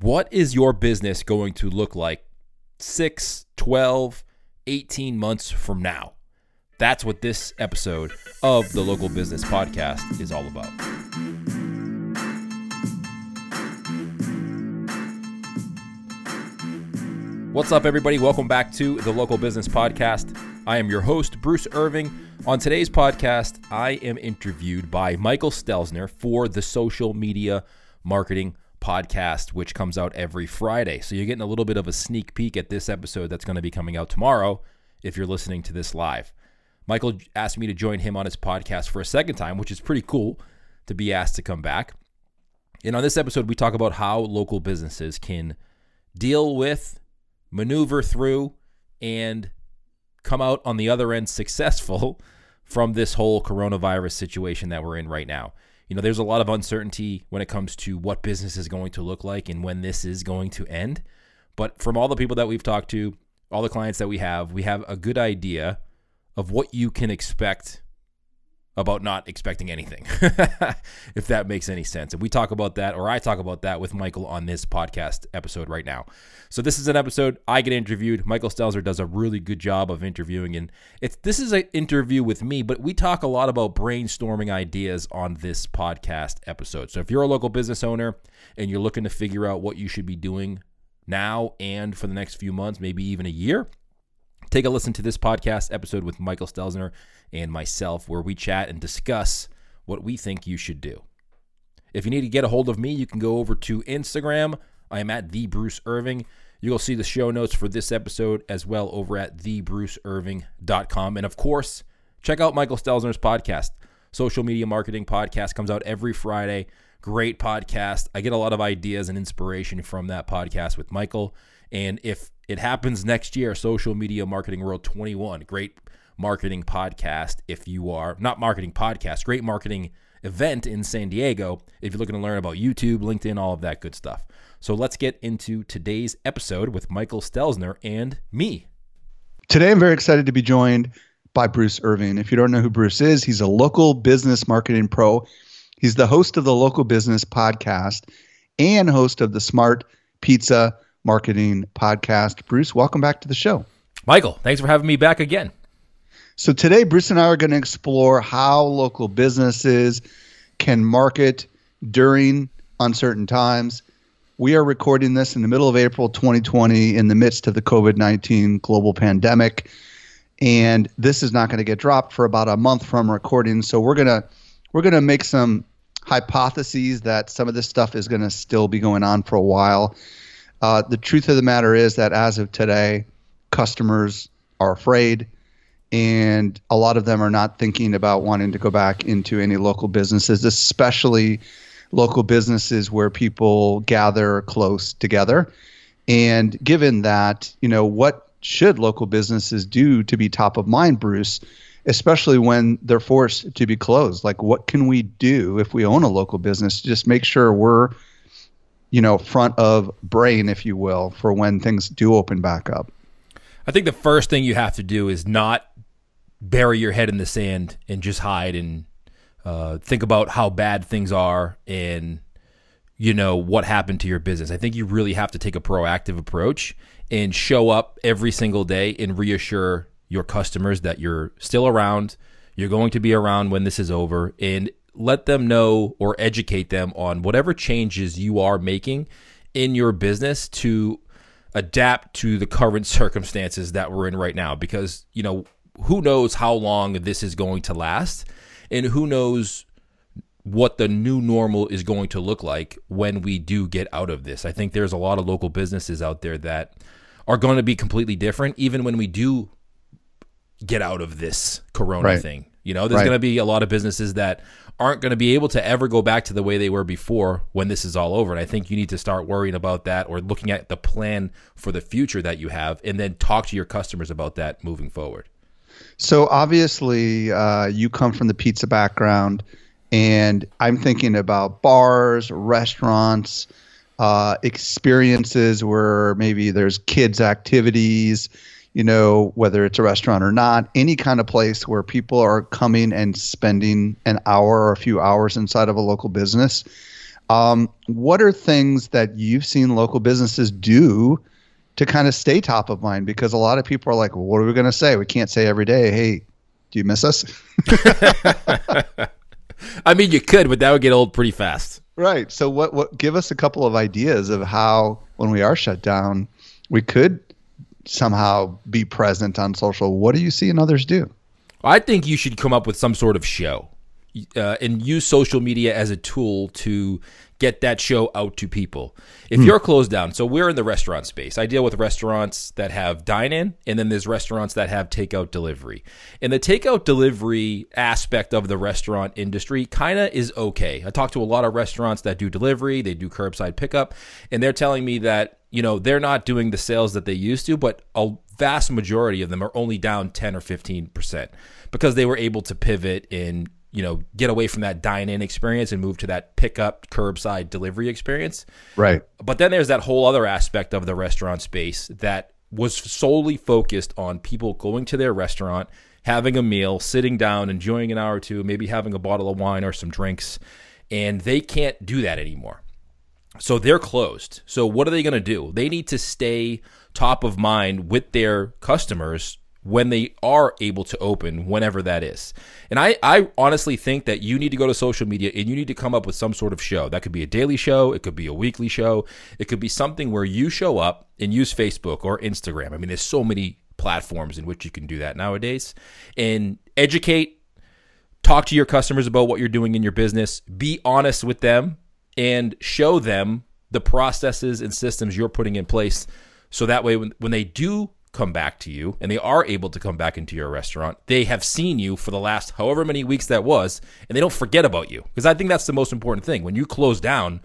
What is your business going to look like 6, 12, 18 months from now? That's what this episode of the Local Business Podcast is all about. What's up, everybody? Welcome back to the Local Business Podcast. I am your host, Bruce Irving. On today's podcast, I am interviewed by Michael Stelzner for the Social Media Marketing podcast, which comes out every Friday. So you're getting a little bit of a sneak peek at this episode that's going to be coming out tomorrow if you're listening to this live. Michael asked me to join him on his podcast for a second time, which is pretty cool to be asked to come back. And on this episode, we talk about how local businesses can deal with, maneuver through, and come out on the other end successful from this whole coronavirus situation that we're in right now you know, there's a lot of uncertainty when it comes to what business is going to look like and when this is going to end. But from all the people that we've talked to, all the clients that we have, we have a good idea of what you can expect about not expecting anything, if that makes any sense. And we talk about that, or I talk about that with Michael on this podcast episode right now. So this is an episode I get interviewed. Michael Stelzner does a really good job of interviewing, and it's this is an interview with me, but we talk a lot about brainstorming ideas on this podcast episode. So if you're a local business owner and you're looking to figure out what you should be doing now and for the next few months, maybe even a year, Take a listen to this podcast episode with Michael Stelzner and myself, where we chat and discuss what we think you should do. If you need to get a hold of me, you can go over to Instagram. I am at the Bruce Irving. You'll see the show notes for this episode as well over at thebruceirving.com. And of course, check out Michael Stelzner's podcast. Social Media Marketing Podcast comes out every Friday. Great podcast. I get a lot of ideas and inspiration from that podcast with Michael. And if it happens next year, Social Media Marketing World 21, great marketing podcast. If you are not marketing podcast, great marketing event in San Diego. If you're looking to learn about YouTube, LinkedIn, all of that good stuff. So let's get into today's episode with Michael Stelzner and me. Today, I'm very excited to be joined by Bruce Irving. If you don't know who Bruce is, he's a local business marketing pro. He's the host of the Local Business Podcast and host of the Smart Pizza Marketing Podcast. Bruce, welcome back to the show. Michael, thanks for having me back again. So, today, Bruce and I are going to explore how local businesses can market during uncertain times. We are recording this in the middle of April 2020 in the midst of the COVID 19 global pandemic. And this is not going to get dropped for about a month from recording. So, we're going to we're going to make some hypotheses that some of this stuff is going to still be going on for a while. Uh, the truth of the matter is that as of today, customers are afraid, and a lot of them are not thinking about wanting to go back into any local businesses, especially local businesses where people gather close together. And given that, you know, what should local businesses do to be top of mind, Bruce? especially when they're forced to be closed. Like, what can we do if we own a local business to just make sure we're you know, front of brain, if you will, for when things do open back up? I think the first thing you have to do is not bury your head in the sand and just hide and uh, think about how bad things are and you know what happened to your business. I think you really have to take a proactive approach and show up every single day and reassure your customers that you're still around. You're going to be around when this is over, and let them know or educate them on whatever changes you are making in your business to adapt to the current circumstances that we're in right now because you know who knows how long this is going to last and who knows what the new normal is going to look like when we do get out of this. I think there's a lot of local businesses out there that are going to be completely different even when we do get out of this corona right. thing. You know, there's right. going to be a lot of businesses that aren't going to be able to ever go back to the way they were before when this is all over. And I think you need to start worrying about that or looking at the plan for the future that you have and then talk to your customers about that moving forward. So obviously, uh, you come from the pizza background, and I'm thinking about bars, restaurants, uh, experiences where maybe there's kids' activities you know, whether it's a restaurant or not, any kind of place where people are coming and spending an hour or a few hours inside of a local business. Um, what are things that you've seen local businesses do to kind of stay top of mind? Because a lot of people are like, well, what are we going to say? We can't say every day, hey, do you miss us? I mean, you could, but that would get old pretty fast. Right. So, what? What? Give us a couple of ideas of how, when we are shut down, we could somehow be present on social. What do you see and others do? I think you should come up with some sort of show uh, and use social media as a tool to get that show out to people. If you're closed down, so we're in the restaurant space. I deal with restaurants that have dine in, and then there's restaurants that have takeout delivery. And the takeout delivery aspect of the restaurant industry kind of is okay. I talk to a lot of restaurants that do delivery, they do curbside pickup, and they're telling me that, you know, they're not doing the sales that they used to, but a vast majority of them are only down 10 or 15% because they were able to pivot and you know, get away from that dine-in experience and move to that pickup curbside delivery experience. Right. But then there's that whole other aspect of the restaurant space that was solely focused on people going to their restaurant, having a meal, sitting down, enjoying an hour or two, maybe having a bottle of wine or some drinks, and they can't do that anymore. So they're closed. So what are they going to do? They need to stay top of mind with their customers when they are able to open, whenever that is. And I, I honestly think that you need to go to social media and you need to come up with some sort of show. That could be a daily show, it could be a weekly show, it could be something where you show up and use Facebook or Instagram. I mean, there's so many platforms in which you can do that nowadays and educate, talk to your customers about what you're doing in your business, be honest with them, and show them the processes and systems you're putting in place so that way when, when they do come back to you and they are able to come back into your restaurant, they have seen you for the last however many weeks that was, and they don't forget about you. Because I think that's the most important thing. When you close down,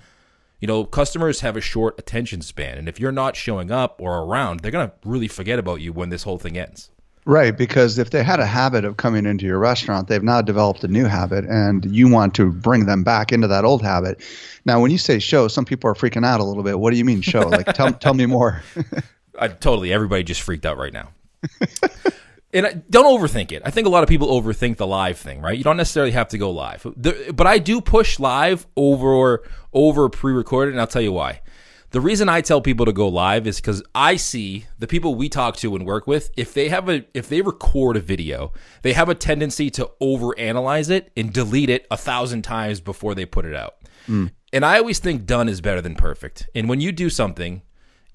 you know, customers have a short attention span. And if you're not showing up or around, they're going to really forget about you when this whole thing ends. Right, because if they had a habit of coming into your restaurant, they've now developed a new habit, and you want to bring them back into that old habit. Now, when you say show, some people are freaking out a little bit. What do you mean show? Like, tell tell me more. I, totally. Everybody just freaked out right now. and I, don't overthink it. I think a lot of people overthink the live thing, right? You don't necessarily have to go live, but I do push live over over pre-recorded, and I'll tell you why. The reason I tell people to go live is because I see the people we talk to and work with, if they have a if they record a video, they have a tendency to overanalyze it and delete it a thousand times before they put it out. Mm. And I always think done is better than perfect. And when you do something,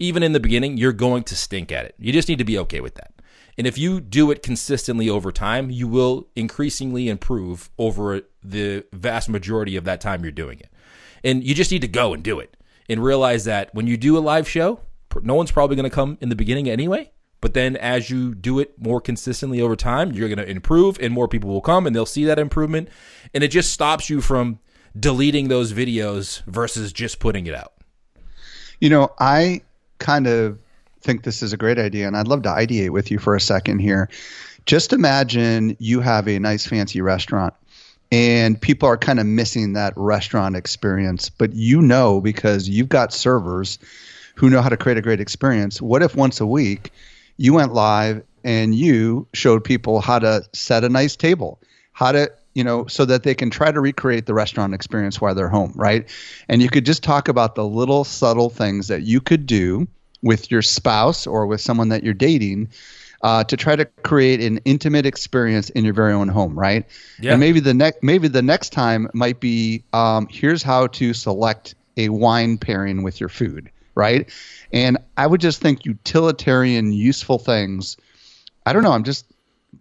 even in the beginning, you're going to stink at it. You just need to be okay with that. And if you do it consistently over time, you will increasingly improve over the vast majority of that time you're doing it. And you just need to go and do it and realize that when you do a live show, no one's probably going to come in the beginning anyway. But then as you do it more consistently over time, you're going to improve and more people will come and they'll see that improvement. And it just stops you from deleting those videos versus just putting it out. You know, I kind of think this is a great idea and I'd love to ideate with you for a second here. Just imagine you have a nice fancy restaurant and people are kind of missing that restaurant experience. But you know, because you've got servers who know how to create a great experience, what if once a week you went live and you showed people how to set a nice table, how to you know, so that they can try to recreate the restaurant experience while they're home, right? And you could just talk about the little subtle things that you could do with your spouse or with someone that you're dating uh, to try to create an intimate experience in your very own home, right? Yeah. And maybe the next maybe the next time might be um, here's how to select a wine pairing with your food, right? And I would just think utilitarian, useful things. I don't know. I'm just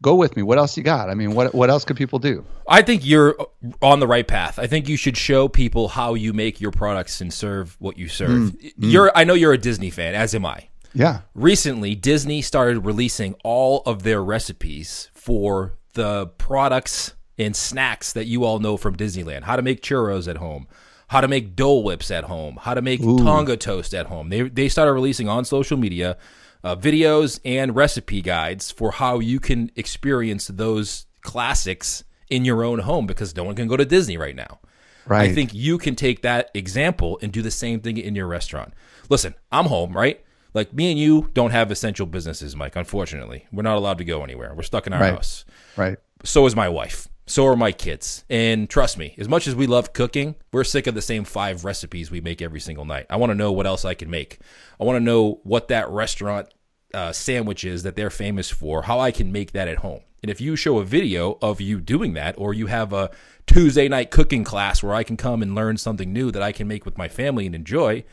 go with me. What else you got? I mean, what what else could people do? I think you're on the right path. I think you should show people how you make your products and serve what you serve. Mm, you're I know you're a Disney fan, as am I. Yeah. Recently, Disney started releasing all of their recipes for the products and snacks that you all know from Disneyland. How to make churros at home, how to make Dole Whips at home, how to make Ooh. Tonga toast at home. They they started releasing on social media uh, videos and recipe guides for how you can experience those classics in your own home because no one can go to Disney right now. Right. I think you can take that example and do the same thing in your restaurant. Listen, I'm home, right? Like me and you don't have essential businesses, Mike. Unfortunately, we're not allowed to go anywhere. We're stuck in our right. house. Right. So is my wife. So are my kids. And trust me, as much as we love cooking, we're sick of the same five recipes we make every single night. I want to know what else I can make. I want to know what that restaurant uh, sandwich is that they're famous for, how I can make that at home. And if you show a video of you doing that, or you have a Tuesday night cooking class where I can come and learn something new that I can make with my family and enjoy,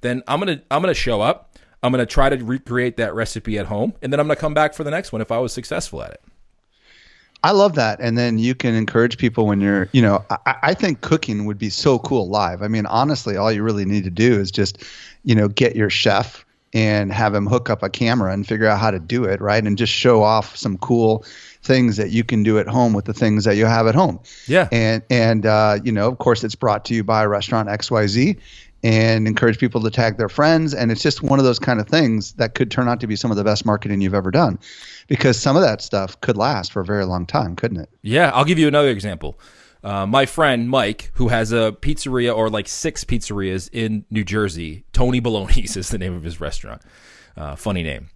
then I'm gonna I'm gonna show up. I'm gonna try to recreate that recipe at home, and then I'm gonna come back for the next one if I was successful at it. I love that. And then you can encourage people when you're, you know, I, I, think cooking would be so cool live. I mean, honestly, all you really need to do is just, you know, get your chef and have him hook up a camera and figure out how to do it, right? And just show off some cool things that you can do at home with the things that you have at home. Yeah. And and uh, you know, of course, it's brought to you by Restaurant XYZ, and encourage people to tag their friends. And it's just one of those kind of things that could turn out to be some of the best marketing you've ever done, because some of that stuff could last for a very long time, couldn't it? Yeah. I'll give you another example. Uh, my friend Mike, who has a pizzeria or like six pizzerias in New Jersey, Tony Baloney's is the name of his restaurant. Uh, funny name.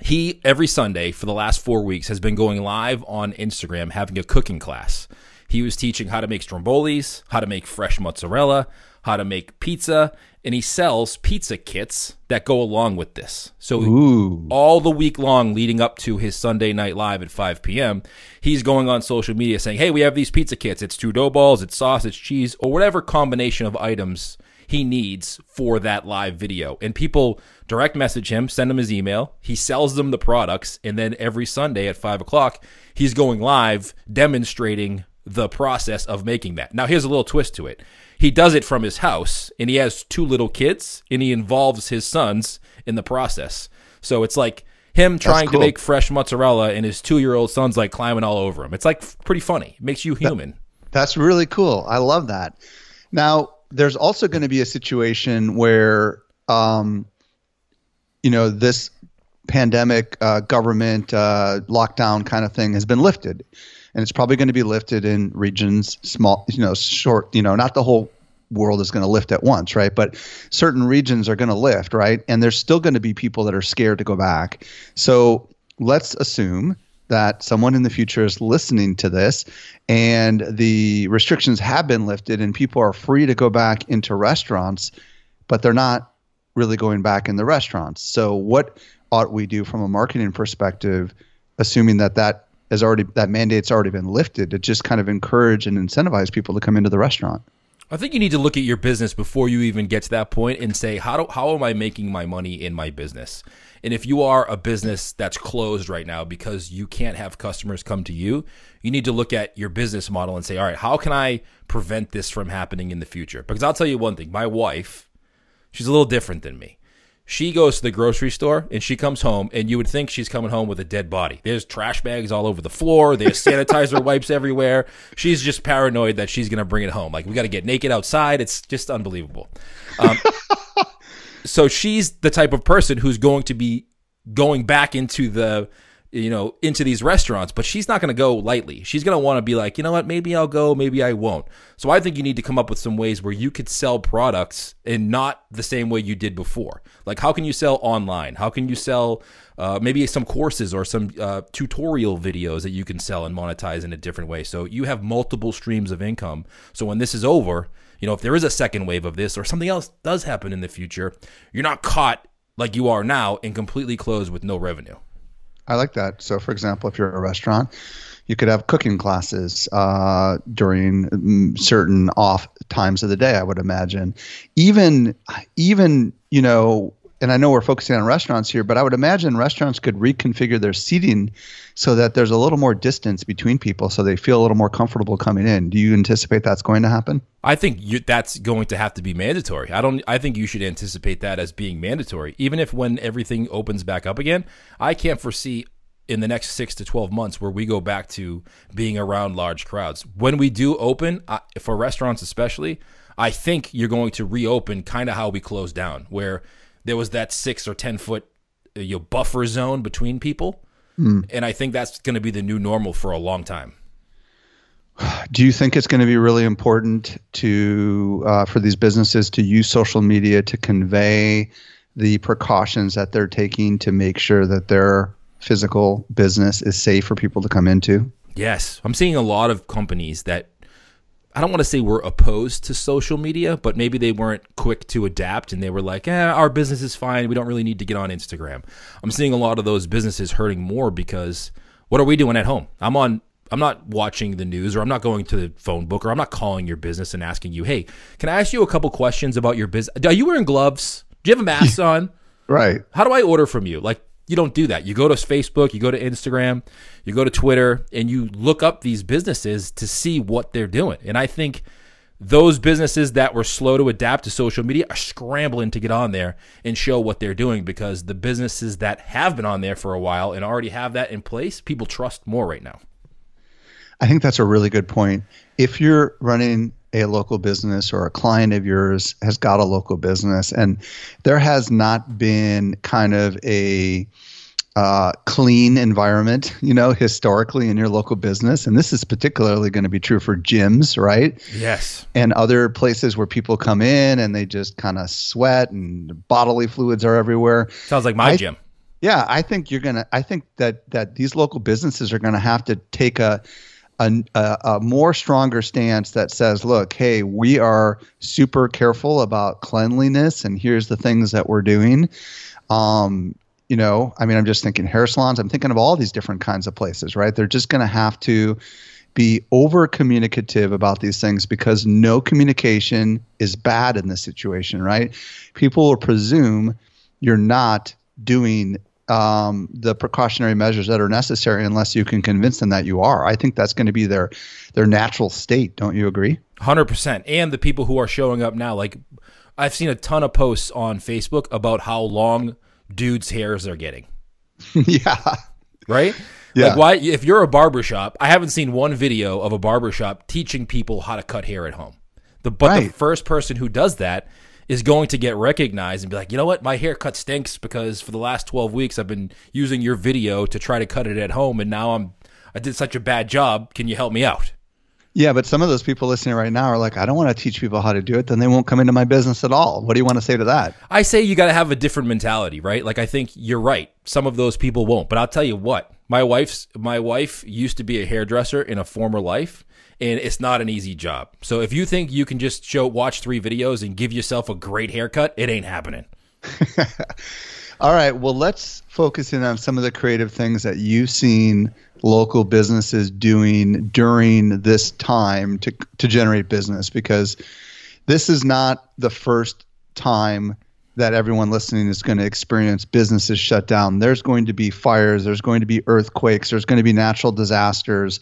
He every Sunday for the last four weeks has been going live on Instagram having a cooking class. He was teaching how to make strombolis, how to make fresh mozzarella, how to make pizza, and he sells pizza kits that go along with this. So Ooh. all the week long leading up to his Sunday night live at 5 p.m., he's going on social media saying, "Hey, we have these pizza kits. It's two dough balls, it's sauce, it's cheese, or whatever combination of items he needs for that live video." And people direct message him, send him his email. He sells them the products, and then every Sunday at five o'clock, he's going live demonstrating the process of making that. Now, here's a little twist to it he does it from his house and he has two little kids and he involves his sons in the process. So it's like him trying cool. to make fresh mozzarella and his two year old son's like climbing all over him. It's like pretty funny. It makes you human. That, that's really cool. I love that. Now, there's also going to be a situation where, um, you know, this pandemic uh, government uh, lockdown kind of thing has been lifted and it's probably going to be lifted in regions small you know short you know not the whole world is going to lift at once right? But certain regions are going to lift right? And there's still going to be people that are scared to go back. So let's assume that someone in the future is listening to this and the restrictions have been lifted and people are free to go back into restaurants but they're not really going back in the restaurants. So what ought we do from a marketing perspective assuming that that has already that mandate's already been lifted to just kind of encourage and incentivize people to come into the restaurant. I think you need to look at your business before you even get to that point and say how do, how am I making my money in my business? And if you are a business that's closed right now because you can't have customers come to you, you need to look at your business model and say, all right, how can I prevent this from happening in the future? Because I'll tell you one thing, my wife, she's a little different than me she goes to the grocery store and she comes home and you would think she's coming home with a dead body. There's trash bags all over the floor. There's sanitizer wipes everywhere. She's just paranoid that she's going to bring it home. Like we got to get naked outside. It's just unbelievable. Um, so she's the type of person who's going to be going back into the you know, into these restaurants, but she's not going to go lightly. She's going to want to be like, you know what, maybe I'll go, maybe I won't. So I think you need to come up with some ways where you could sell products and not the same way you did before. Like, how can you sell online? How can you sell uh, maybe some courses or some uh, tutorial videos that you can sell and monetize in a different way? So you have multiple streams of income. So when this is over, you know, if there is a second wave of this or something else does happen in the future, you're not caught like you are now and completely closed with no revenue. I like that. So, for example, if you're a restaurant, you could have cooking classes uh, during mm, certain off times of the day. I would imagine, even even you know and I know we're focusing on restaurants here, but I would imagine restaurants could reconfigure their seating so that there's a little more distance between people so they feel a little more comfortable coming in. Do you anticipate that's going to happen? I think you, that's going to have to be mandatory. I don't I think you should anticipate that as being mandatory. Even if when everything opens back up again, I can't foresee in the next 6 to 12 months where we go back to being around large crowds. When we do open, for restaurants especially, I think you're going to reopen kind of how we closed down where there was that six or ten foot uh, you know, buffer zone between people, mm. and I think that's going to be the new normal for a long time. Do you think it's going to be really important to uh, for these businesses to use social media to convey the precautions that they're taking to make sure that their physical business is safe for people to come into? Yes. I'm seeing a lot of companies that I don't want to say we're opposed to social media, but maybe they weren't quick to adapt and they were like, eh, our business is fine. We don't really need to get on Instagram. I'm seeing a lot of those businesses hurting more because what are we doing at home? I'm on I'm not watching the news or I'm not going to the phone book or I'm not calling your business and asking you, hey, can I ask you a couple questions about your business? Are you wearing gloves? Do you have a mask on? Right. How do I order from you? Like, you don't do that. You go to Facebook, you go to Instagram, you go to Twitter, and you look up these businesses to see what they're doing. And I think those businesses that were slow to adapt to social media are scrambling to get on there and show what they're doing because the businesses that have been on there for a while and already have that in place, people trust more right now. I think that's a really good point. If you're running a local business or a client of yours has got a local business and there has not been kind of a uh, clean environment, you know, historically in your local business. And this is particularly going to be true for gyms, right? Yes. And other places where people come in and they just kind of sweat and bodily fluids are everywhere. Sounds like my I, gym. Yeah, I think you're gonna. I think that that these local businesses are going to have to take a a, a, more stronger stance that says, look, hey, we are super careful about cleanliness, and here's the things that we're doing. Um, you know, I mean, I'm just thinking hair salons. I'm thinking of all these different kinds of places, right? They're just going to have to be over communicative about these things because no communication is bad in this situation, right? People will presume you're not doing um, the precautionary measures that are necessary unless you can convince them that you are. I think that's going to be their their natural state. Don't you agree? Hundred percent. And the people who are showing up now, like I've seen a ton of posts on Facebook about how long dudes' hairs are getting. yeah. Right. Yeah. Like why if you're a barbershop, I haven't seen one video of a barbershop teaching people how to cut hair at home. The but right. the first person who does that is going to get recognized and be like, you know what, my haircut stinks because for the last 12 weeks I've been using your video to try to cut it at home and now I'm I did such a bad job. Can you help me out? Yeah, but some of those people listening right now are like, I don't want to teach people how to do it. Then they won't come into my business at all. What do you want to say to that? I say you got to have a different mentality, right? Like I think you're right. Some of those people won't, but I'll tell you what. My wife's my wife used to be a hairdresser in a former life, and it's not an easy job. So if you think you can just show watch three videos and give yourself a great haircut, it ain't happening. All right, well let's focus in on some of the creative things that you've seen local businesses doing during this time to to generate business because this is not the first time that everyone listening is going to experience businesses shut down. There's going to be fires, there's going to be earthquakes, there's going to be natural disasters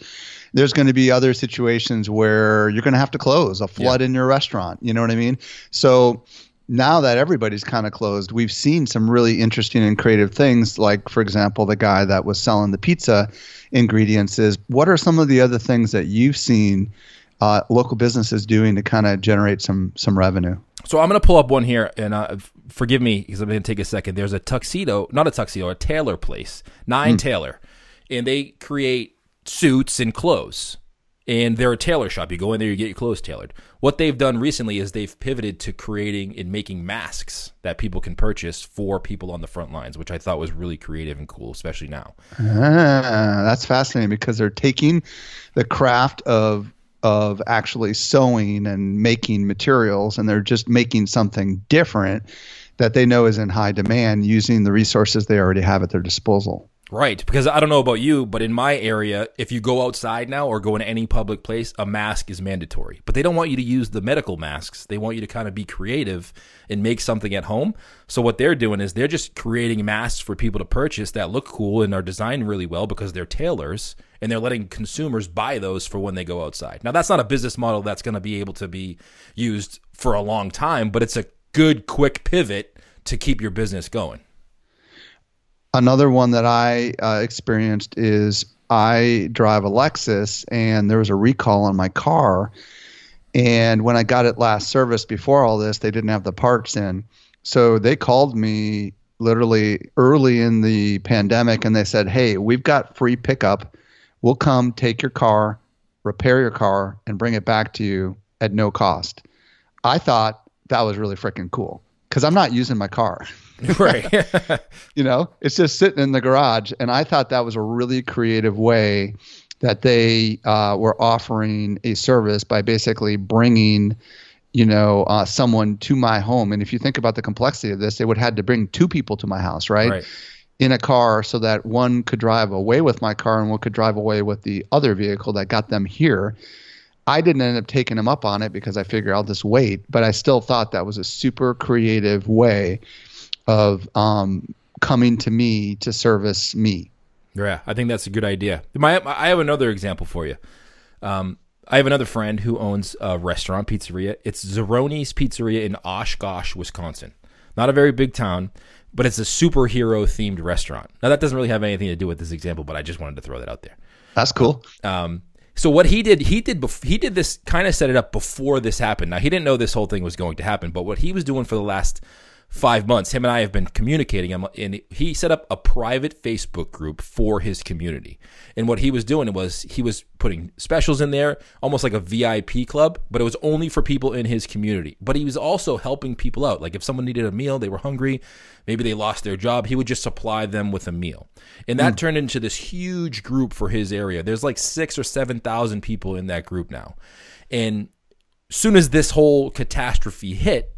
there's going to be other situations where you're going to have to close a flood yeah. in your restaurant. You know what I mean? So now that everybody's kind of closed, we've seen some really interesting and creative things. Like, for example, the guy that was selling the pizza ingredients is what are some of the other things that you've seen uh, local businesses doing to kind of generate some some revenue? So I'm going to pull up one here, and uh, forgive me because I'm going to take a second. There's a tuxedo, not a tuxedo, a tailor place, Nine mm. Tailor, and they create suits and clothes. And they're a tailor shop. You go in there, you get your clothes tailored. What they've done recently is they've pivoted to creating and making masks that people can purchase for people on the front lines, which I thought was really creative and cool, especially now. Ah, that's fascinating because they're taking the craft of of actually sewing and making materials and they're just making something different that they know is in high demand using the resources they already have at their disposal. Right, because I don't know about you, but in my area, if you go outside now or go in any public place, a mask is mandatory. But they don't want you to use the medical masks. They want you to kind of be creative and make something at home. So what they're doing is they're just creating masks for people to purchase that look cool and are designed really well because they're tailors and they're letting consumers buy those for when they go outside. Now that's not a business model that's going to be able to be used for a long time, but it's a good quick pivot to keep your business going. Another one that I uh, experienced is I drive a Lexus and there was a recall on my car. And when I got it last service before all this, they didn't have the parts in. So they called me literally early in the pandemic and they said, Hey, we've got free pickup. We'll come take your car, repair your car, and bring it back to you at no cost. I thought that was really freaking cool because I'm not using my car. right. you know, it's just sitting in the garage. And I thought that was a really creative way that they uh, were offering a service by basically bringing you know, uh, someone to my home. And if you think about the complexity of this, they would have had to bring two people to my house, right? Right. In a car so that one could drive away with my car and one could drive away with the other vehicle that got them here. I didn't end up taking them up on it because I figured I'll just wait, but I still thought that was a super creative way of um, coming to me to service me. Yeah, I think that's a good idea. My, I have another example for you. Um, I have another friend who owns a restaurant pizzeria. It's Zeroni's Pizzeria in Oshkosh, Wisconsin. Not a very big town, but it's a superhero themed restaurant. Now that doesn't really have anything to do with this example, but I just wanted to throw that out there. That's cool. Um, so what he did, he did, bef- he did this kind of set it up before this happened. Now he didn't know this whole thing was going to happen, but what he was doing for the last five months, him and I have been communicating. And he set up a private Facebook group for his community. And what he was doing was he was putting specials in there, almost like a VIP club, but it was only for people in his community. But he was also helping people out. Like if someone needed a meal, they were hungry, maybe they lost their job, he would just supply them with a meal. And that mm. turned into this huge group for his area. There's like six or 7,000 people in that group now. And soon as this whole catastrophe hit,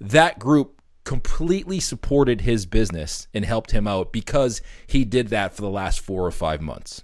that group completely supported his business and helped him out because he did that for the last four or five months.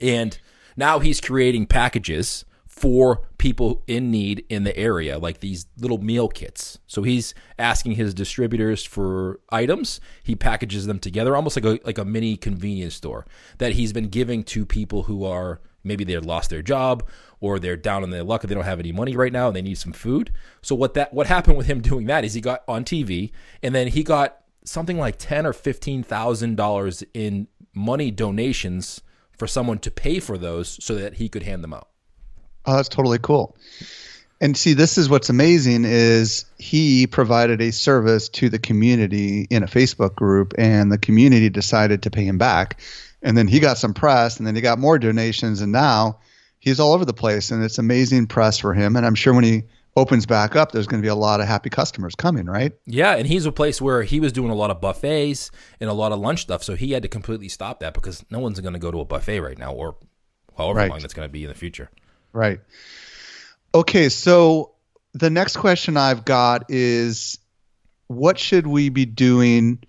And now he's creating packages for people in need in the area, like these little meal kits. So he's asking his distributors for items. He packages them together, almost like a like a mini convenience store that he's been giving to people who are maybe they lost their job or they're down on their luck and they don't have any money right now and they need some food. So what that what happened with him doing that is he got on TV and then he got something like ten or fifteen thousand dollars in money donations for someone to pay for those so that he could hand them out. Oh, that's totally cool. And see, this is what's amazing is he provided a service to the community in a Facebook group, and the community decided to pay him back. And then he got some press, and then he got more donations, and now he's all over the place, and it's amazing press for him. And I'm sure when he opens back up, there's going to be a lot of happy customers coming, right? Yeah, and he's a place where he was doing a lot of buffets and a lot of lunch stuff, so he had to completely stop that because no one's going to go to a buffet right now, or however right. long that's going to be in the future. Right. Okay, so the next question I've got is, what should we be doing?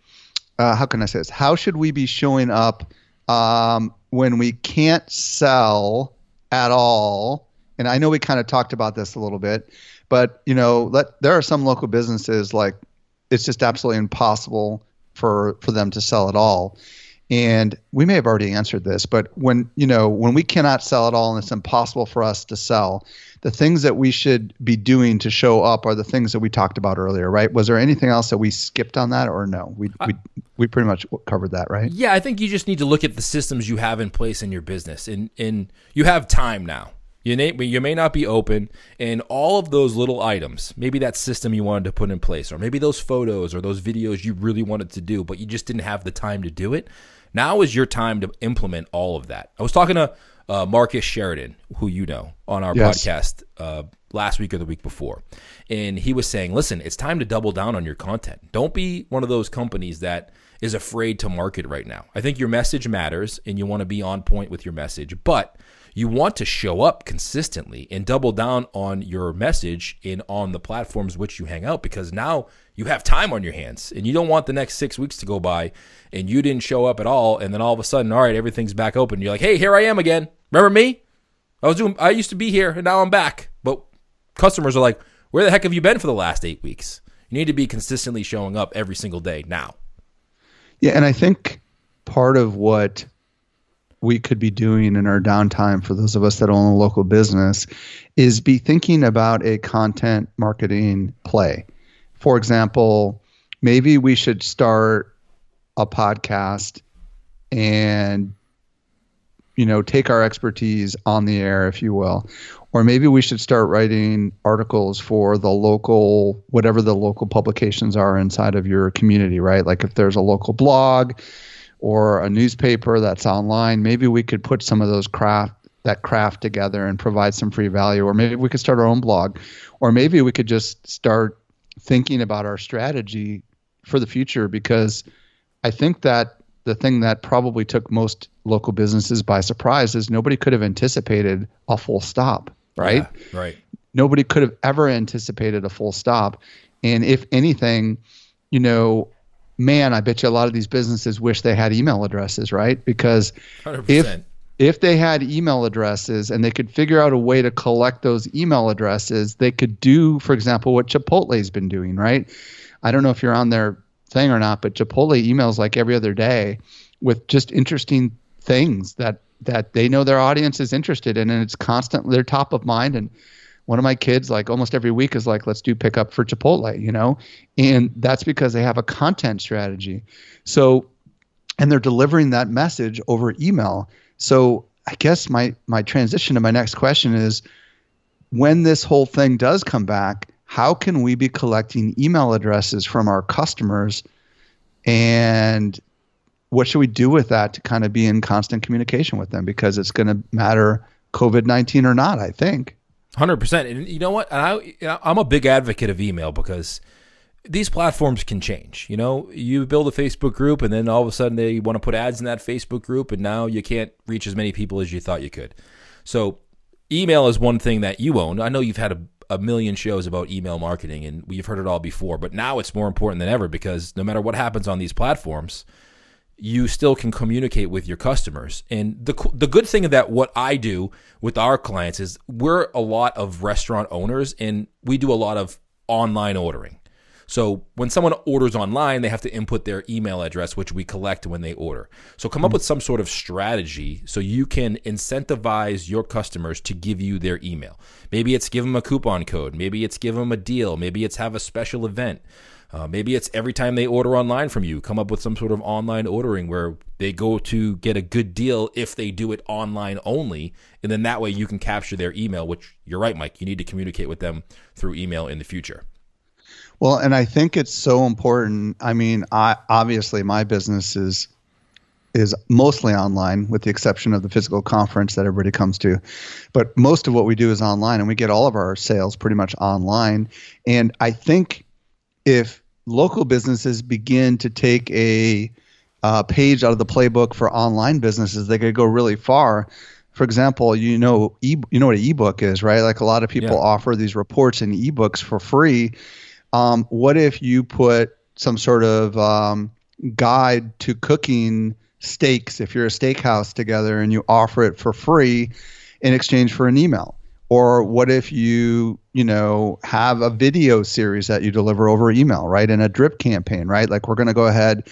Uh, how can I say this? How should we be showing up um, when we can't sell? At all. And I know we kind of talked about this a little bit, but you know, let, there are some local businesses like it's just absolutely impossible for for them to sell at all. And we may have already answered this, but when you know when we cannot sell at all and it's impossible for us to sell, the things that we should be doing to show up are the things that we talked about earlier, right? Was there anything else that we skipped on that, or no? We we we pretty much covered that, right? Yeah, I think you just need to look at the systems you have in place in your business, and and you have time now. You may, you may not be open, and all of those little items, maybe that system you wanted to put in place, or maybe those photos or those videos you really wanted to do, but you just didn't have the time to do it. Now is your time to implement all of that. I was talking to uh, Marcus Sheridan, who you know, on our yes. podcast uh, last week or the week before. And he was saying, listen, it's time to double down on your content. Don't be one of those companies that is afraid to market right now. I think your message matters and you want to be on point with your message, but you want to show up consistently and double down on your message in on the platforms which you hang out because now you have time on your hands and you don't want the next six weeks to go by and you didn't show up at all and then all of a sudden all right everything's back open. You're like hey here i am again. Remember me? I was doing i used to be here and now i'm back. But customers are like where the heck have you been for the last eight weeks? You need to be consistently showing up every single day now. Yeah and i think part of what we could be doing in our downtime for those of us that own a local business is be thinking about a content marketing play. For example, maybe we should start a podcast and you know take our expertise on the air if you will or maybe we should start writing articles for the local whatever the local publications are inside of your community right like if there's a local blog or a newspaper that's online, maybe we could put some of those craft that craft together and provide some free value or maybe we could start our own blog or maybe we could just start thinking about our strategy for the future because I think that the thing that probably took most local businesses by surprise is nobody could have anticipated a full stop, right? Yeah, right. Nobody could have ever anticipated a full stop. And if anything, you know, man, I bet you a lot of these businesses wish they had email addresses, right? Because 100%. if if they had email addresses and they could figure out a way to collect those email addresses, they could do, for example, what Chipotle's been doing, right? I don't know if you're on their thing or not, but Chipotle emails like every other day with just interesting things that that they know their audience is interested in and it's constantly they're top of mind and one of my kids like almost every week is like let's do pickup for chipotle you know? And that's because they have a content strategy. So and they're delivering that message over email. So i guess my my transition to my next question is when this whole thing does come back how can we be collecting email addresses from our customers? And what should we do with that to kind of be in constant communication with them? Because it's going to matter covid-19 or not i think Hundred percent, and you know what? And I, I'm a big advocate of email because these platforms can change. You know, you build a Facebook group, and then all of a sudden they want to put ads in that Facebook group, and now you can't reach as many people as you thought you could. So, email is one thing that you own. I know you've had a, a million shows about email marketing, and we've heard it all before, but now it's more important than ever because no matter what happens on these platforms, you still can communicate with your customers. And the the good thing that what I do with our clients is we're a lot of restaurant owners and we do a lot of online ordering. So when someone orders online, they have to input their email address, which we collect when they order. So come up hmm. with some sort of strategy so you can incentivize your customers to give you their email. Maybe it's give them a coupon code. Maybe it's give them a deal. Maybe it's have a special event. Uh, maybe it's every time they order online from you, come up with some sort of online ordering where they go to get a good deal if they do it online only. And then that way you can capture their email, which you're right, Mike, you need to communicate with them through email in the future. Well, and I think it's so important. I mean, I obviously my business is is mostly online with the exception of the physical conference that everybody comes to. But most of what we do is online and we get all of our sales pretty much online. And I think if local businesses begin to take a uh, page out of the playbook for online businesses, they could go really far. For example, you know, e- you know what an ebook is, right? Like a lot of people Yeah. offer these reports and ebooks for free. Um, what if you put some sort of um, guide to cooking steaks if you're a steakhouse together and you offer it for free in exchange for an email? Or what if you, you know, have a video series that you deliver over email, right? In a drip campaign, right? Like we're going to go ahead.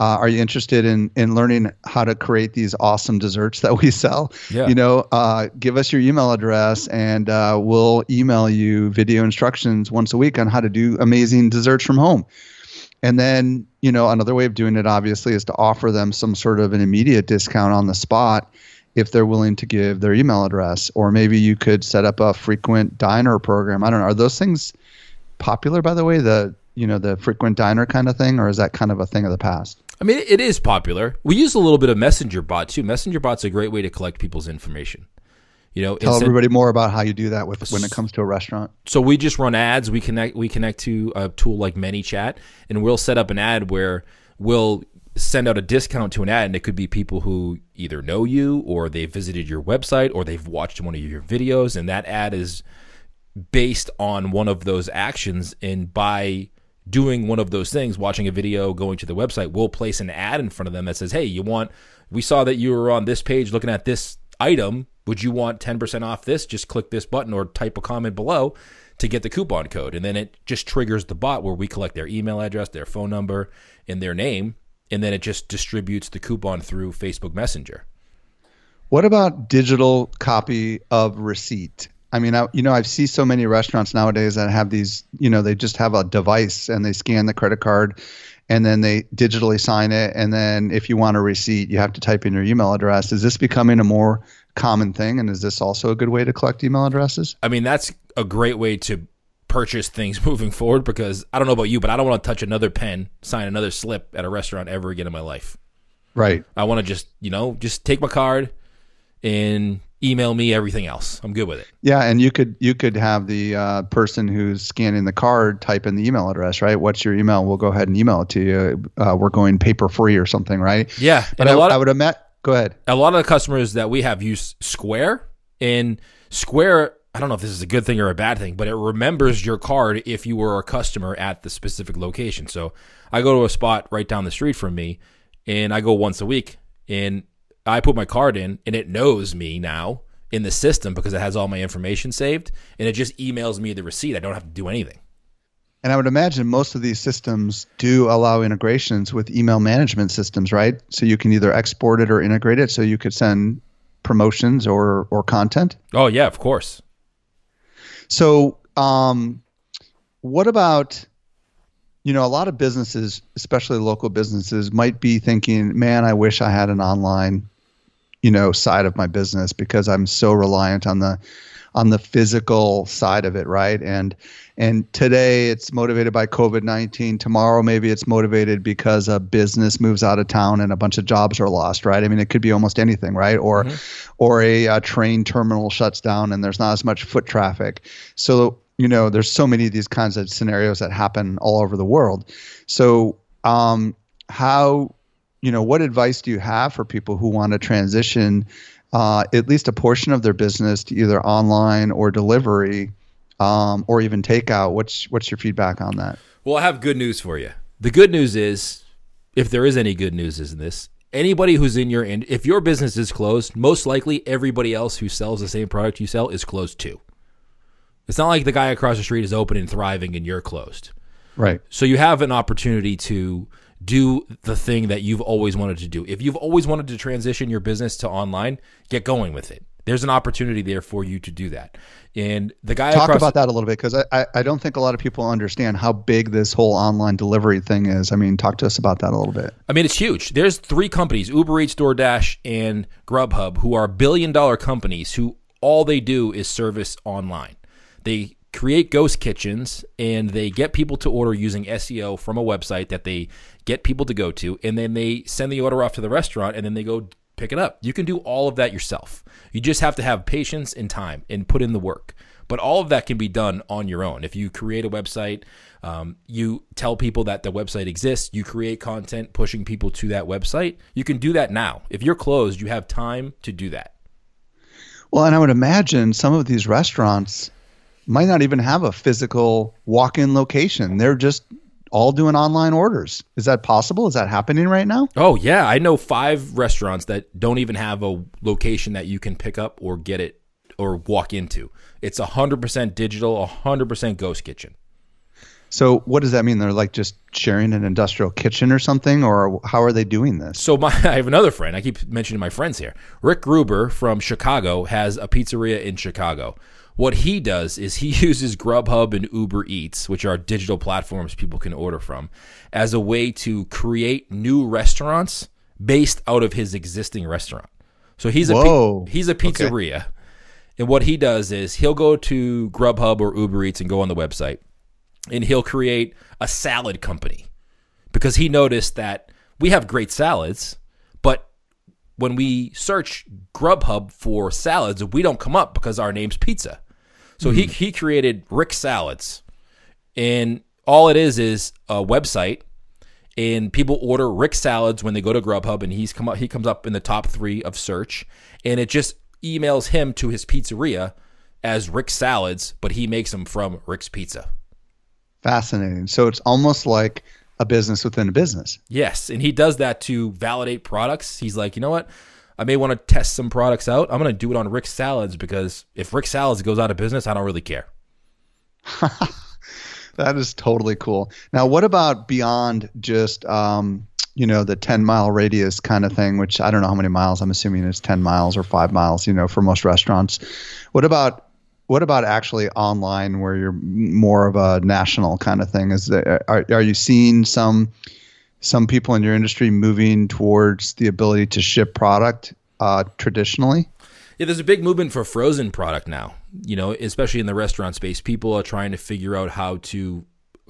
Uh, are you interested in in learning how to create these awesome desserts that we sell? Yeah. You know, uh, give us your email address and uh, we'll email you video instructions once a week on how to do amazing desserts from home. And then, you know, another way of doing it obviously is to offer them some sort of an immediate discount on the spot if they're willing to give their email address. Or maybe you could set up a frequent diner program. I don't know. Are those things popular by the way? The you know, the frequent diner kind of thing, or is that kind of a thing of the past? I mean, it is popular. We use a little bit of Messenger Bot too. Messenger Bot's a great way to collect people's information. You know, Tell everybody more about how you do that with when it comes to a restaurant. so we just run ads. We connect we connect to a tool like ManyChat, and we'll set up an ad where we'll send out a discount to an ad, and it could be people who either know you or they visited your website or they've watched one of your videos, and that ad is based on one of those actions. And by doing one of those things, watching a video, going to the website, we'll place an ad in front of them that says, "Hey, you want? We saw that you were on this page looking at this item. Would you want 10% off this? Just click this button or type a comment below to get the coupon code." And then it just triggers the bot where we collect their email address, their phone number, and their name, and then it just distributes the coupon through Facebook Messenger. What about digital copy of receipt? I mean, I, you know, I've see so many restaurants nowadays that have these, you know, they just have a device and they scan the credit card and then they digitally sign it. And then if you want a receipt, you have to type in your email address. Is this becoming a more common thing? And is this also a good way to collect email addresses? I mean, that's a great way to purchase things moving forward because I don't know about you, but I don't want to touch another pen, sign another slip at a restaurant ever again in my life. Right. I want to just, you know, just take my card and email me everything else. I'm good with it. Yeah, and you could you could have the uh, person who's scanning the card type in the email address, right? What's your email? We'll go ahead and email it to you. Uh, we're going paper free or something, right? Yeah, But I, I would have met. Go ahead. a lot of the customers that we have use Square, and Square, I don't know if this is a good thing or a bad thing, but it remembers your card if you were a customer at the specific location. So I go to a spot right down the street from me, and I go once a week, and I put my card in, and it knows me now in the system because it has all my information saved, and it just emails me the receipt. I don't have to do anything. And I would imagine most of these systems do allow integrations with email management systems, right? So you can either export it or integrate it, so you could send promotions or or content. Oh yeah, of course. So, um, what about, you know, a lot of businesses, especially local businesses, might be thinking, man, I wish I had an online, you know, side of my business because I'm so reliant on the on the physical side of it, right? And and today it's motivated by COVID nineteen. Tomorrow maybe it's motivated because a business moves out of town and a bunch of jobs are lost, right? I mean, it could be almost anything, right? Or or a, a train terminal shuts down and there's not as much foot traffic. So you know, there's so many of these kinds of scenarios that happen all over the world. So um, how you know what advice do you have for people who want to transition uh, at least a portion of their business to either online or delivery um, or even takeout what's what's your feedback on that Well, I have good news for you. The good news is, if there is any good news in this, anybody who's in your in, if your business is closed, most likely everybody else who sells the same product you sell is closed too. It's not like the guy across the street is open and thriving and you're closed. right So you have an opportunity to do the thing that you've always wanted to do. If you've always wanted to transition your business to online, get going with it. There's an opportunity there for you to do that. And the guy talk across about that a little bit because I, I, don't think a lot of people understand how big this whole online delivery thing is i mean talk to us about that a little bit I mean, it's huge. There's three companies, Uber Eats, DoorDash, and Grubhub, who are billion dollar companies who all they do is service online. They create ghost kitchens and they get people to order using SEO from a website that they get people to go to, and then they send the order off to the restaurant and then they go pick it up. You can do all of that yourself. You just have to have patience and time and put in the work. But all of that can be done on your own. If you create a website, um, you tell people that the website exists, you create content pushing people to that website, you can do that now. If you're closed, you have time to do that. well and i would imagine some of these restaurants might not even have a physical walk-in location they're just all doing online orders is that possible is that happening right now Oh, yeah. I know five restaurants that don't even have a location that you can pick up or get it or walk into. It's a 100% digital, a 100% ghost kitchen. So what does that mean? They're like just sharing an industrial kitchen or something, or how are they doing this? So my, I have another friend. I keep mentioning my friends here. Rick Gruber from Chicago has a pizzeria in Chicago. What he does is he uses Grubhub and Uber Eats, which are digital platforms people can order from, as a way to create new restaurants based out of his existing restaurant. So he's a Whoa. he's a pizzeria, and what he does is he'll go to Grubhub or Uber Eats and go on the website, and he'll create a salad company because he noticed that we have great salads, but when we search Grubhub for salads, we don't come up because our name's pizza. So he he created Rick Salads, and all it is is a website, and people order Rick Salads when they go to Grubhub, and he's come up he comes up in the top three of search, and it just emails him to his pizzeria as Rick Salads, but he makes them from Rick's Pizza. Fascinating. So it's almost like a business within a business. Yes, and he does that to validate products. He's like, you know what? I may want to test some products out. I'm going to do it on Rick Salads because if Rick Salads goes out of business, I don't really care. That is totally cool. Now, what about beyond just um, you know the 10 mile radius kind of thing? Which I don't know how many miles. I'm assuming it's 10 miles or five miles. You know, for most restaurants. What about what about actually online, where you're more of a national kind of thing? Is there, are are you seeing some some people in your industry moving towards the ability to ship product uh, traditionally? Yeah, there's a big movement for frozen product now. You know, especially in the restaurant space, people are trying to figure out how to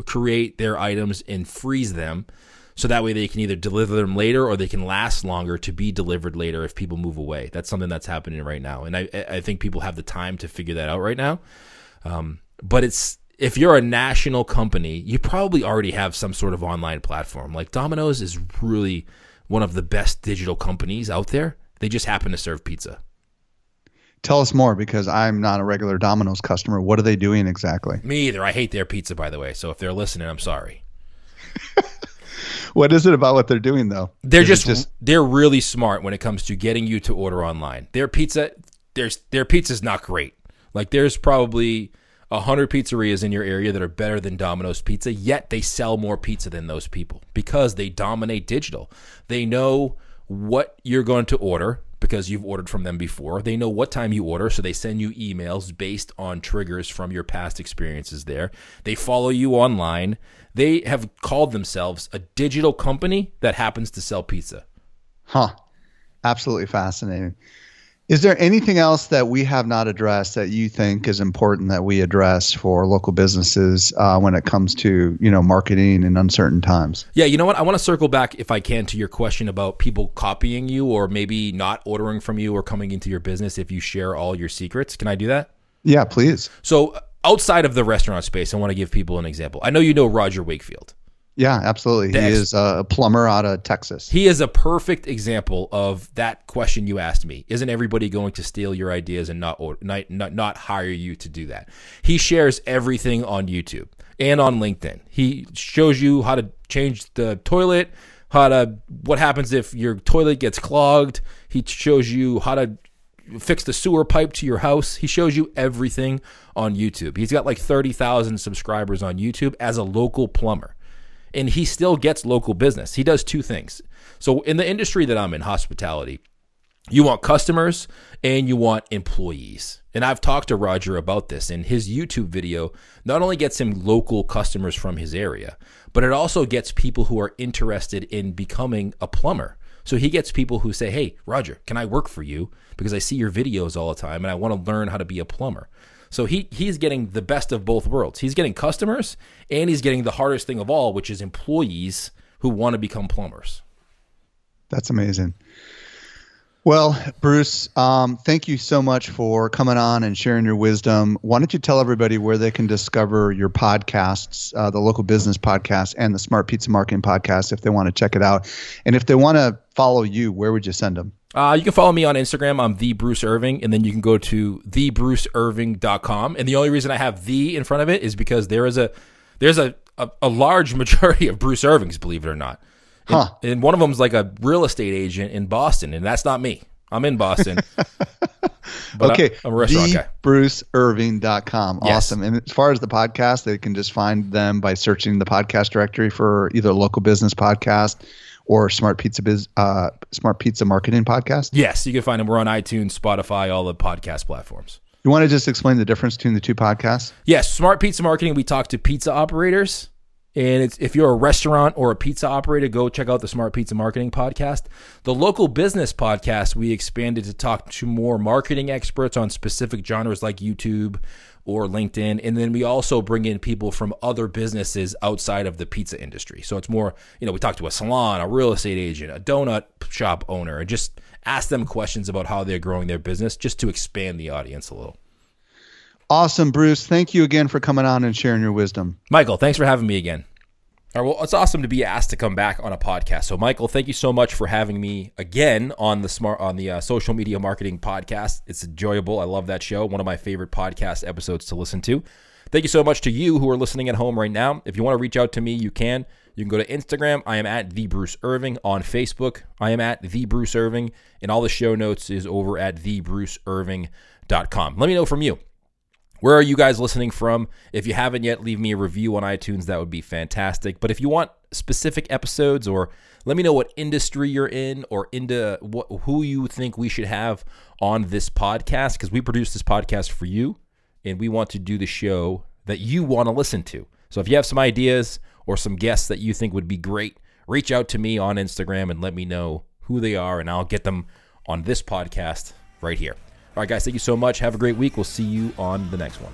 create their items and freeze them So that way they can either deliver them later or they can last longer to be delivered later if people move away. That's something that's happening right now. And I, I think people have the time to figure that out right now. Um, but it's if you're a national company, you probably already have some sort of online platform. Like Domino's is really one of the best digital companies out there. They just happen to serve pizza. Tell us more because I'm not a regular Domino's customer. What are they doing exactly? Me either. I hate their pizza, by the way. So if they're listening, I'm sorry. what is it about what they're doing though? They're just, just, they're really smart when it comes to getting you to order online. Their pizza, there's their pizza's not great. Like there's probably a hundred pizzerias in your area that are better than Domino's Pizza. Yet they sell more pizza than those people because they dominate digital. They know what you're going to order because you've ordered from them before. They know what time you order, so they send you emails based on triggers from your past experiences there. They follow you online. They have called themselves a digital company that happens to sell pizza. Huh. Absolutely fascinating. Is there anything else that we have not addressed that you think is important that we address for local businesses uh, when it comes to you know marketing in uncertain times? Yeah, you know what? I want to circle back if I can to your question about people copying you or maybe not ordering from you or coming into your business if you share all your secrets. Can I do that? Yeah, please. So outside of the restaurant space, I want to give people an example. I know you know Roger Wakefield. Yeah, absolutely. He is a plumber out of Texas. He is a perfect example of that question you asked me. Isn't everybody going to steal your ideas and not not not, not hire you to do that? He shares everything on YouTube and on LinkedIn. He shows you how to change the toilet, how to what happens if your toilet gets clogged. He shows you how to fix the sewer pipe to your house. He shows you everything on YouTube. He's got like 30,000 subscribers on YouTube as a local plumber and he still gets local business. He does two things. So in the industry that I'm in, hospitality, you want customers and you want employees. And I've talked to Roger about this, and his YouTube video not only gets him local customers from his area, but it also gets people who are interested in becoming a plumber. So he gets people who say, Hey, Roger, can I work for you? Because I see your videos all the time and I want to learn how to be a plumber. So he he's getting the best of both worlds. He's getting customers and he's getting the hardest thing of all, which is employees who want to become plumbers. That's amazing. Well, Bruce, um, thank you so much for coming on and sharing your wisdom. Why don't you tell everybody where they can discover your podcasts, uh, the local business podcast and the Smart Pizza Marketing podcast, if they want to check it out? And if they want to follow you, where would you send them? Uh, you can follow me on Instagram. I'm the Bruce Irving, and then you can go to thebruceirving.com. And the only reason I have the in front of it is because there is a there's a, a, a large majority of Bruce Irvings, believe it or not. And, huh. and one of them is like a real estate agent in Boston, and that's not me. I'm in Boston. okay. I, am a restaurant guy. BruceIrving.com. Yes. Awesome. And as far as the podcast, they can just find them by searching the podcast directory for either local business podcast or Smart Pizza Biz, uh, Smart Pizza Marketing Podcast? Yes, you can find them. We're on iTunes, Spotify, all the podcast platforms. You want to just explain the difference between the two podcasts? Yes, Smart Pizza Marketing. We talk to pizza operators, and if you're a restaurant or a pizza operator, go check out the Smart Pizza Marketing podcast. The local business podcast we expanded to talk to more marketing experts on specific genres like YouTube, or LinkedIn. And then we also bring in people from other businesses outside of the pizza industry. So it's more, you know, we talk to a salon, a real estate agent, a donut shop owner, and just ask them questions about how they're growing their business just to expand the audience a little. Awesome, Bruce. Thank you again for coming on and sharing your wisdom. Michael, thanks for having me again. All right, well, it's awesome to be asked to come back on a podcast. So, Michael, thank you so much for having me again on the smart on the uh, social media marketing podcast. It's enjoyable. I love that show. One of my favorite podcast episodes to listen to. Thank you so much to you who are listening at home right now. If you want to reach out to me, you can. You can go to Instagram. I am at the Bruce Irving on Facebook. I am at the Bruce Irving, and all the show notes is over at thebruceirving.com. Let me know from you. Where are you guys listening from? If you haven't yet, leave me a review on iTunes. That would be fantastic. But if you want specific episodes or let me know what industry you're in or into what who you think we should have on this podcast because we produce this podcast for you and we want to do the show that you want to listen to. So if you have some ideas or some guests that you think would be great, reach out to me on Instagram and let me know who they are and I'll get them on this podcast right here. All right, guys, thank you so much. Have a great week. We'll see you on the next one.